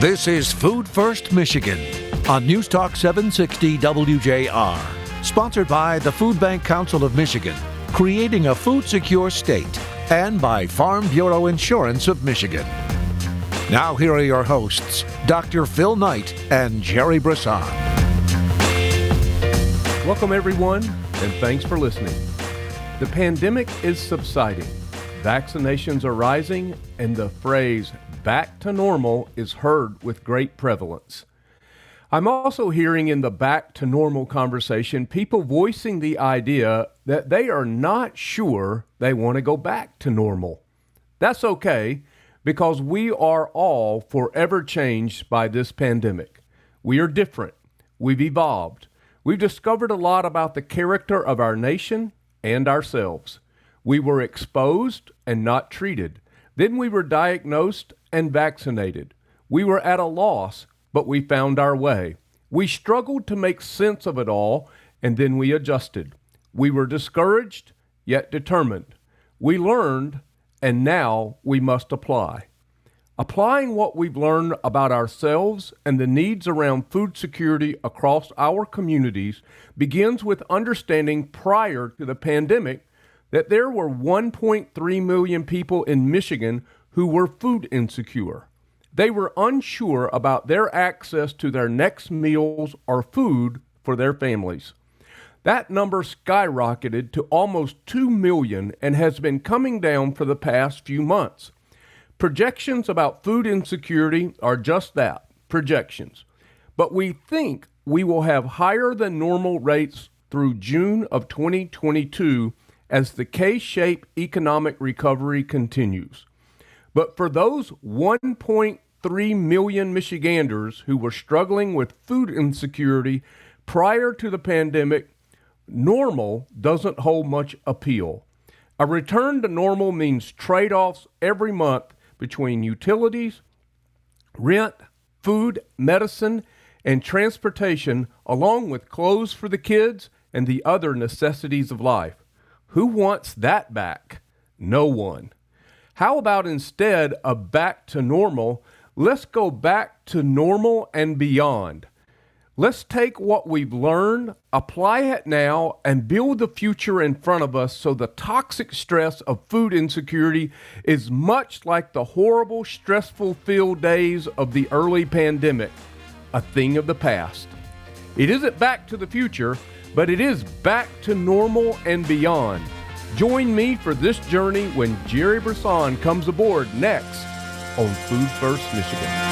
This is Food First Michigan on News Talk 760 WJR, sponsored by the Food Bank Council of Michigan, creating a food secure state, and by Farm Bureau Insurance of Michigan. Now, here are your hosts, Dr. Phil Knight and Jerry Brisson. Welcome, everyone, and thanks for listening. The pandemic is subsiding, vaccinations are rising, and the phrase back to normal is heard with great prevalence. I'm also hearing in the back to normal conversation people voicing the idea that they are not sure they want to go back to normal. That's okay because we are all forever changed by this pandemic. We are different. We've evolved. We've discovered a lot about the character of our nation and ourselves. We were exposed and not treated. Then we were diagnosed and vaccinated. We were at a loss, but we found our way. We struggled to make sense of it all, and then we adjusted. We were discouraged, yet determined. We learned, and now we must apply. Applying what we've learned about ourselves and the needs around food security across our communities begins with understanding prior to the pandemic that there were 1.3 million people in Michigan who were food insecure. They were unsure about their access to their next meals or food for their families. That number skyrocketed to almost 2 million and has been coming down for the past few months. Projections about food insecurity are just that projections. But we think we will have higher than normal rates through June of 2022 as the K shaped economic recovery continues. But for those 1.3 million Michiganders who were struggling with food insecurity prior to the pandemic, normal doesn't hold much appeal. A return to normal means trade offs every month between utilities, rent, food, medicine, and transportation, along with clothes for the kids and the other necessities of life. Who wants that back? No one. How about instead of back to normal, let's go back to normal and beyond? Let's take what we've learned, apply it now, and build the future in front of us so the toxic stress of food insecurity is much like the horrible, stressful filled days of the early pandemic, a thing of the past. It isn't back to the future, but it is back to normal and beyond. Join me for this journey when Jerry Brisson comes aboard next on Food First Michigan.